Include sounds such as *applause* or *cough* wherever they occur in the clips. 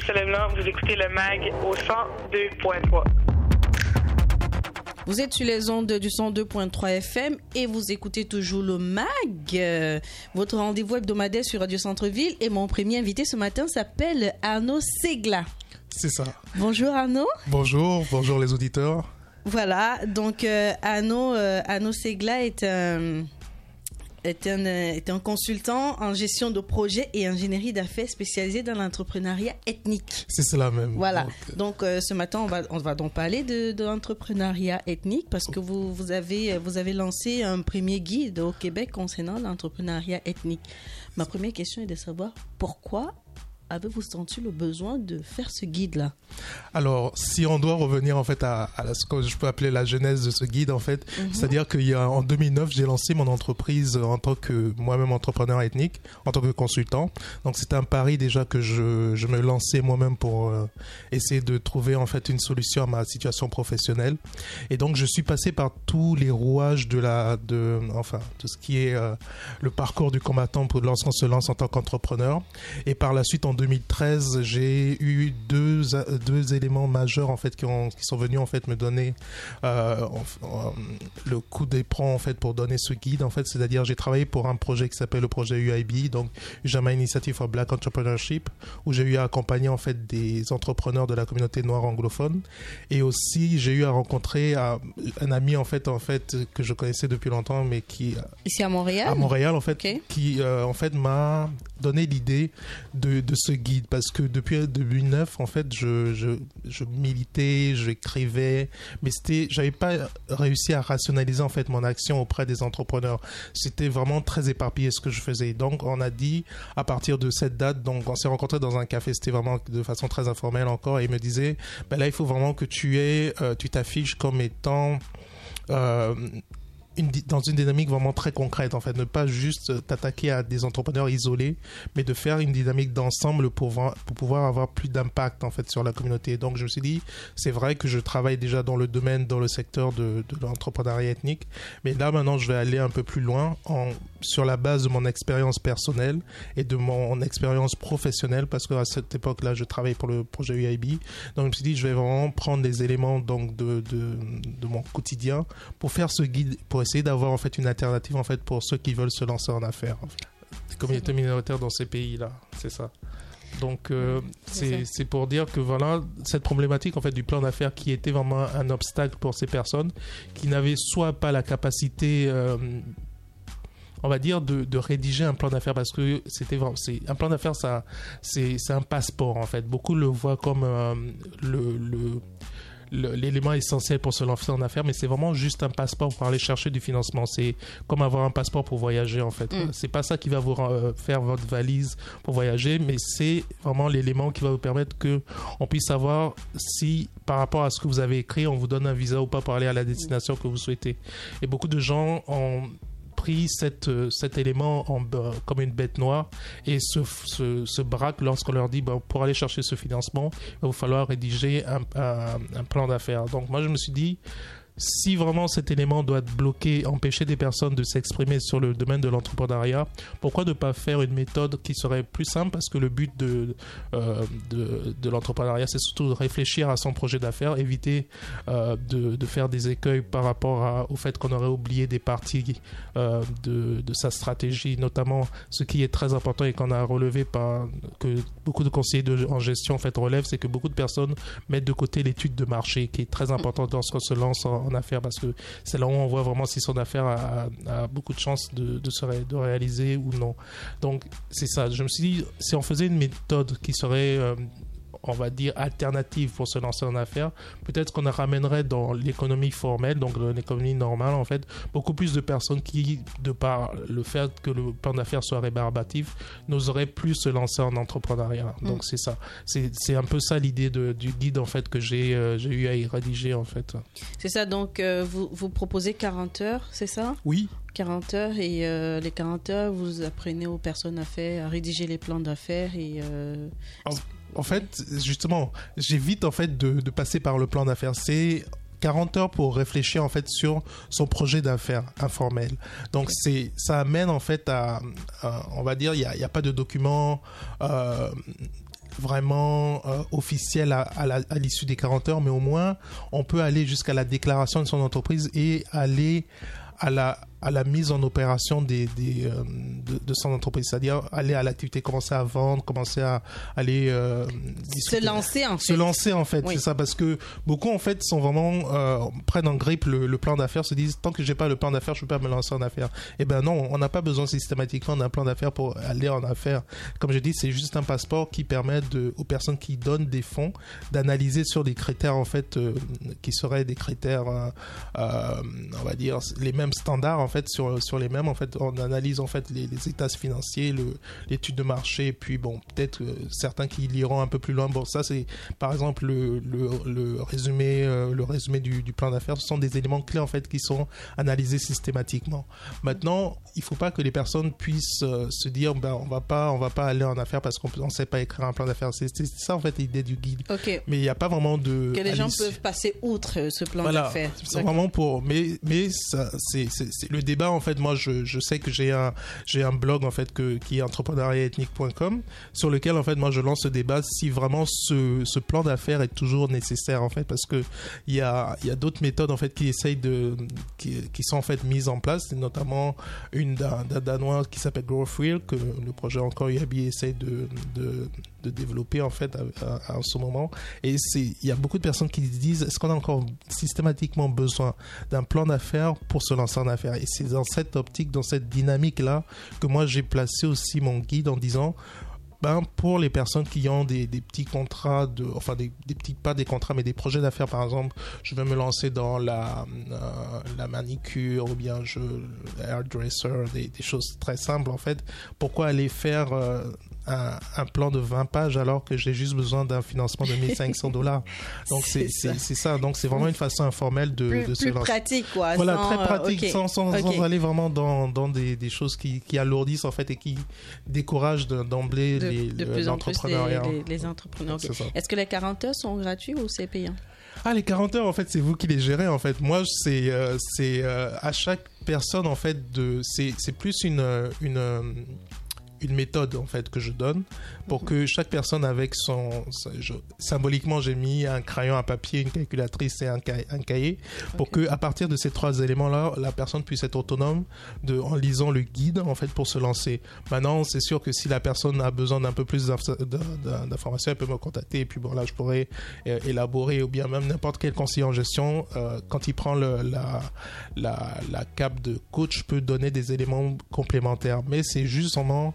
Vous écoutez le MAG au 102.3. Vous êtes sur les ondes du 102.3 FM et vous écoutez toujours le MAG, euh, votre rendez-vous hebdomadaire sur Radio Centre-Ville. Et mon premier invité ce matin s'appelle Arnaud Segla. C'est ça. Bonjour Arnaud. Bonjour, bonjour les auditeurs. Voilà, donc euh, Arnaud, euh, Arnaud Segla est un est un, euh, est un consultant en gestion de projets et ingénierie d'affaires spécialisé dans l'entrepreneuriat ethnique. C'est cela même. Voilà. Donc, euh, ce matin, on va, on va donc parler de, de l'entrepreneuriat ethnique parce que vous, vous, avez, vous avez lancé un premier guide au Québec concernant l'entrepreneuriat ethnique. Ma première question est de savoir pourquoi avez-vous senti le besoin de faire ce guide-là? Alors, si on doit revenir en fait à, ce que je peux appeler la genèse de ce guide, en fait, mhm. c'est-à-dire qu'en 2009, j'ai lancé mon entreprise en tant que moi-même entrepreneur ethnique, en tant que consultant. Donc, c'était un pari déjà que je, je me lançais moi-même pour euh, essayer de trouver en fait une solution à ma situation professionnelle. Et donc, je suis passé par tous les rouages de la, de, enfin, tout ce qui est euh, le parcours du combattant pour lorsqu'on se lance en tant qu'entrepreneur. Et par la suite, en 2013, j'ai eu deux, deux éléments majeurs en fait qui, ont, qui sont venus en fait me donner euh, le coup d'éperon en fait pour donner ce guide en fait. C'est-à-dire j'ai travaillé pour un projet qui s'appelle le projet UIB, donc Ujama Initiative for Black Entrepreneurship, où j'ai eu à accompagner en fait des entrepreneurs de la communauté noire anglophone, et aussi j'ai eu à rencontrer un ami en fait en fait que je connaissais depuis longtemps, mais qui ici à Montréal. À Montréal en fait, qui euh, en fait m'a donné l'idée de, de guide parce que depuis 2009 en fait je, je, je militais j'écrivais mais c'était j'avais pas réussi à rationaliser en fait mon action auprès des entrepreneurs. C'était vraiment très éparpillé ce que je faisais. Donc on a dit à partir de cette date donc on s'est rencontré dans un café. C'était vraiment de façon très informelle encore. Et il me disait ben là il faut vraiment que tu es euh, tu t'affiches comme étant euh, dans une dynamique vraiment très concrète, en fait. Ne pas juste t'attaquer à des entrepreneurs isolés, mais de faire une dynamique d'ensemble pour, pouvoir avoir plus d'impact, en fait, sur la communauté. Donc, je me suis dit, c'est vrai que je travaille déjà dans le domaine, dans le secteur de, l'entrepreneuriat ethnique, mais là, maintenant, je vais aller un peu plus loin en, sur la base de mon expérience personnelle et de mon expérience professionnelle, parce qu'à cette époque-là, je travaille pour le projet UIB. Donc, je me suis dit, je vais vraiment prendre des éléments, donc, de, de, de mon quotidien pour faire ce guide, pour essayer d'avoir en fait une alternative en fait pour ceux qui veulent se lancer en affaires. Des communautés minoritaires dans ces pays-là, c'est ça. Donc euh, c'est pour dire que voilà cette problématique en fait du plan d'affaires qui était vraiment un obstacle pour ces personnes qui n'avaient soit pas la capacité euh, on va dire de, de rédiger un plan d'affaires parce que c'était un plan d'affaires ça c'est un passeport en fait beaucoup le voient comme euh, le, le l'élément essentiel pour se lancer en affaires, mais c'est vraiment juste un passeport pour aller chercher du financement. C'est comme avoir un passeport pour voyager en fait. Mm. C'est pas ça qui va vous euh, faire votre valise pour voyager, mais c'est vraiment l'élément qui va vous permettre que on puisse savoir si par rapport à ce que vous avez écrit, on vous donne un visa ou pas pour aller à la destination que vous souhaitez. Et beaucoup de gens ont pris cette, euh, cet élément en, comme une bête noire et se, se, se braquent lorsqu'on leur dit bon, pour aller chercher ce financement, il va falloir rédiger un, un plan d'affaires. Donc moi je me suis dit si vraiment cet élément doit bloquer, empêcher des personnes de s'exprimer sur le domaine de l'entrepreneuriat, pourquoi ne pas faire une méthode qui serait plus simple? Parce que le but de, euh, de, l'entrepreneuriat, c'est surtout de réfléchir à son projet d'affaires, éviter euh, de, de, faire des écueils par rapport au fait qu'on aurait oublié des parties euh, de, de, sa stratégie, notamment ce qui est très important et qu'on a relevé par que beaucoup de conseillers en gestion en fait relèvent, c'est que beaucoup de personnes mettent de côté l'étude de marché, qui est très importante lorsqu'on se lance en affaire parce que c'est là où on voit vraiment si son affaire a, beaucoup de chances de, de se de réaliser ou non. Donc c'est ça. Je me suis dit, si on faisait une méthode qui serait euh, on va dire, alternative pour se lancer en affaires, peut-être qu'on ramènerait dans l'économie formelle, donc l'économie normale, en fait, beaucoup plus de personnes qui, de par le fait que le plan d'affaires soit rébarbatif, n'oseraient plus se lancer en entrepreneuriat. Mm. Donc, c'est ça. C'est un peu ça l'idée du guide, en fait, que j'ai euh, eu à y rédiger, en fait. C'est ça. Donc, euh, vous, vous proposez 40 heures, c'est ça? Oui. 40 heures et euh, les 40 heures, vous apprenez aux personnes à faire, à rédiger les plans d'affaires et en fait, justement, j'évite en fait de, passer par le plan d'affaires. C'est 40 heures pour réfléchir en fait sur son projet d'affaires informel. Donc c'est ça amène en fait à, on va dire il n'y a, pas de document euh, vraiment euh, la- à l'issue des 40 heures, mais au moins on peut aller jusqu'à la déclaration de son entreprise et aller à la, à la mise en opération des, des, euh, de, de son entreprise, c'est-à-dire aller à l'activité, commencer à vendre, commencer à aller euh, Se lancer en se fait. lancer en fait Oui. c'est ça parce que beaucoup en fait sont vraiment euh, prennent en grippe le, le plan d'affaires se disent tant que j'ai pas le plan d'affaires je peux pas me lancer en affaires et ben non on n'a pas besoin systématiquement d'un plan d'affaires pour aller en affaires comme je dis c'est juste un passeport qui permet de, aux personnes qui donnent des fonds d'analyser sur des critères en fait qui seraient des critères on va dire les mêmes standards en fait sur sur les mêmes en fait on analyse en fait les, les états financiers le l'étude de marché puis bon peut-être euh, certains qui liront un peu plus loin bon ça c'est par exemple le, le, le résumé euh, le résumé du, du plan d'affaires ce sont des éléments clés en fait qui sont analysés systématiquement maintenant il faut pas que les personnes puissent euh, se dire ben on va pas on va pas aller en affaires parce qu'on ne sait pas écrire un plan d'affaires c'est ça en fait l'idée du guide Ok. mais il n'y a pas vraiment de Que les gens peuvent passer outre euh, ce plan voilà, d'affaires. c'est vraiment pour. Mais mais ça, c'est c'est- le débat en fait. Moi, je, sais que j'ai un blog en fait qui est entrepreneuriatethnique.com sur lequel en fait moi je lance ce débat si vraiment ce plan d'affaires est toujours nécessaire en fait parce que il y a d'autres méthodes en fait qui essayent de qui, sont en fait mises en place, notamment une d'un danois qui s'appelle Growthwheel que le projet encore UAB essaye de de de développer en fait à ce moment. Et il y a beaucoup de personnes qui se disent est-ce qu'on a encore systématiquement besoin d'un plan d'affaires pour se lancer en affaires? Et c'est dans cette optique dans cette dynamique là que moi j'ai placé aussi mon guide en disant ben, pour les personnes qui ont des, petits contrats de enfin des, des petits pas des contrats mais des projets d'affaires par exemple je vais me lancer dans la euh, la manicure ou bien je hairdresser des, des choses très simples en fait. Pourquoi aller faire euh, un, un plan de 20 pages alors que j'ai juste besoin d'un financement de 1500 dollars *laughs* donc c'est ça. ça donc c'est vraiment une façon informelle de, plus, de se plus lancer pratique quoi. voilà, sans, très euh, pratique, ok. sans, sans, aller vraiment dans, dans des, des choses qui, qui alourdissent en fait et qui découragent de- d'emblée de, les- les, l'entrepreneuriat. les- les entrepreneurs. Est-ce que les 40 heures sont gratuits ou c'est payant? Ah, les 40 heures, en fait, c'est vous qui les gérez, en fait. Moi, c'est euh, c'est euh, à chaque personne, en fait, de c'est plus une, euh, une, euh, une méthode, en fait, que je donne pour que chaque personne avec son... son- je- symboliquement, j'ai mis un crayon, un papier, une calculatrice et un, ca- un cahier pour Ok. que à partir de ces trois éléments-là, la personne puisse être autonome de, en lisant le guide, en fait, pour se lancer. Maintenant, c'est sûr que si la personne a besoin d'un peu plus d'inf- d'in- d'informations, elle peut me contacter et puis bon, là, je pourrais euh, élaborer ou bien même n'importe quel conseiller en gestion, euh, quand il prend le, la, la, la cape de coach, peut donner des éléments complémentaires. Mais c'est justement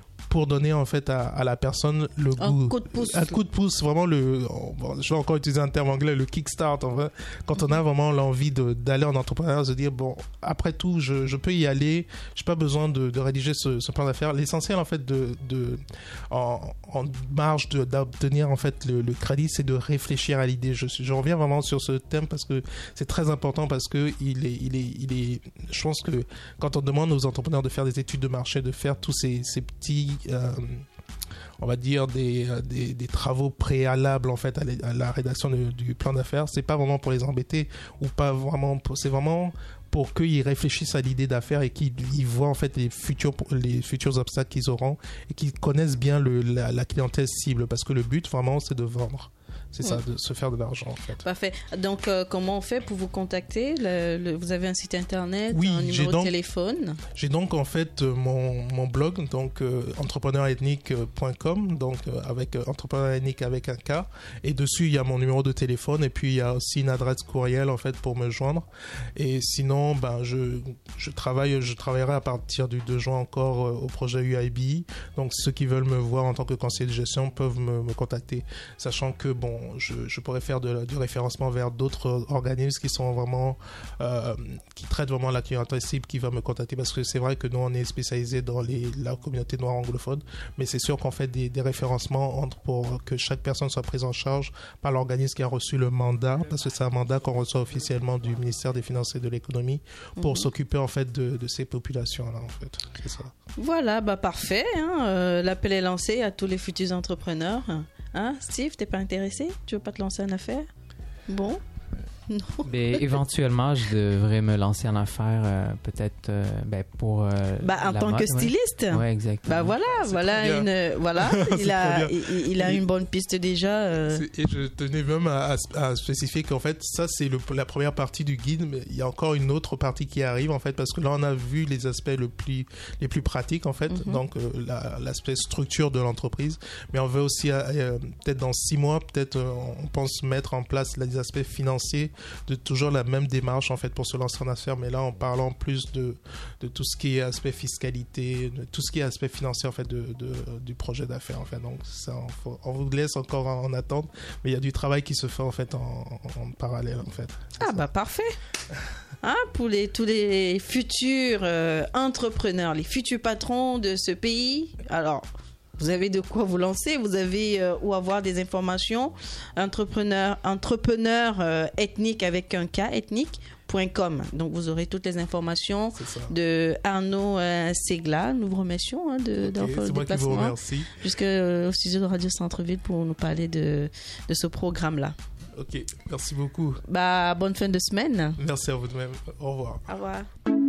pour donner en fait à, à la personne le Un goût. coup de pouce. Un coup de pouce, vraiment le. bon, je vais encore utiliser un terme anglais, le kickstart. En fait, quand on a vraiment l'envie d'aller en entrepreneuriat, se dire bon, après tout, je, je peux y aller. J'ai pas besoin de, de rédiger ce, ce plan d'affaires. L'essentiel en fait de, de en, en marge d'obtenir en fait le, le crédit, c'est de réfléchir à l'idée. Je, reviens vraiment sur ce thème parce que c'est très important parce que il est, il est, il est. Je pense que quand on demande aux entrepreneurs de faire des études de marché, de faire tous ces, ces petits on va dire des, euh, des, travaux préalables en fait à la, rédaction du plan d'affaires. C'est pas vraiment pour les embêter ou pas vraiment c'est vraiment pour qu'ils réfléchissent à l'idée d'affaires et qu'ils ils voient en fait les futurs les futurs obstacles qu'ils auront et qu'ils connaissent bien la, la clientèle cible. Parce que le but vraiment c'est de vendre c'est ça de se faire de l'argent en fait Parfait. Donc, euh, comment on fait pour vous contacter Le- le- Vous avez un site internet, Oui, un numéro de téléphone? J'ai donc en fait euh, mon, mon blog, donc euh, entrepreneurethnique.com, donc euh, avec entrepreneur ethnique avec un K. Et dessus, il y a mon numéro de téléphone et puis il y a aussi une adresse courriel en fait pour me joindre. Et sinon, ben, je, je travaille, je travaillerai à partir du 2 juin encore au projet UIB. Donc ceux qui veulent me voir en tant que conseiller de gestion peuvent me, me contacter, sachant que bon, je, je pourrais faire de, du référencement vers d'autres organismes qui sont vraiment euh, qui traitent vraiment la clientèle cible qui va me contacter parce que c'est vrai que nous on est spécialisé dans les, la communauté noire anglophone mais c'est sûr qu'on fait des, des référencements entre pour que chaque personne soit prise en charge par l'organisme qui a reçu le mandat parce que c'est un mandat qu'on reçoit officiellement du ministère des Finances et de l'économie pour Mhm. s'occuper en fait de, de ces populations là en fait ça Voilà, bah parfait. hein, euh, L'appel est lancé à tous les futurs entrepreneurs. Hein, Steve, t'es pas intéressé? Tu veux pas te lancer en affaires? Bon. *laughs* non. Ben, éventuellement, je devrais me lancer en affaires, euh, peut-être euh, ben, pour. euh, Bah, en la tant que mode, ouais. styliste. Ouais, exactement. Bah voilà, voilà une, voilà, *laughs* il a, il, il a une bonne piste déjà. euh. Et je tenais même à, à- à spécifier qu'en fait, ça, c'est la première partie du guide, mais il y a encore une autre partie qui arrive, en fait, parce que là, on a vu les aspects le plus, les plus pratiques, en fait, Mhm. donc euh, la- l'aspect structure de l'entreprise. Mais on veut aussi, peut-être dans six mois, peut-être, euh, on pense mettre en place les aspects financiers de toujours la même démarche, en fait, pour se lancer en affaires, mais là, en parlant plus de, de tout ce qui est aspect fiscalité, de tout ce qui est aspect financier, en fait, de, de- du projet d'affaires, en fait. Donc, ça, on, vous laisse encore en, en attente, mais il y a du travail qui se fait, en fait, en, parallèle, en fait. Ah ça. bah parfait. *laughs* Hein, pour les, tous les futurs euh, entrepreneurs, les futurs patrons de ce pays. Alors, vous avez de quoi vous lancer, vous avez euh, où avoir des informations. Entrepreneur, entrepreneur euh, ethnique avec un K ethnique.com. Donc vous aurez toutes les informations de Arnaud euh, Segla. Nous vous remercions hein, de, Ok, dans votre c'est moi qui vous déplacement jusqu'au studio de Radio Centre-Ville pour nous parler de, de ce programme-là. Ok, merci beaucoup. Bah, bonne fin de semaine. Merci à vous de même. Au revoir. Au revoir.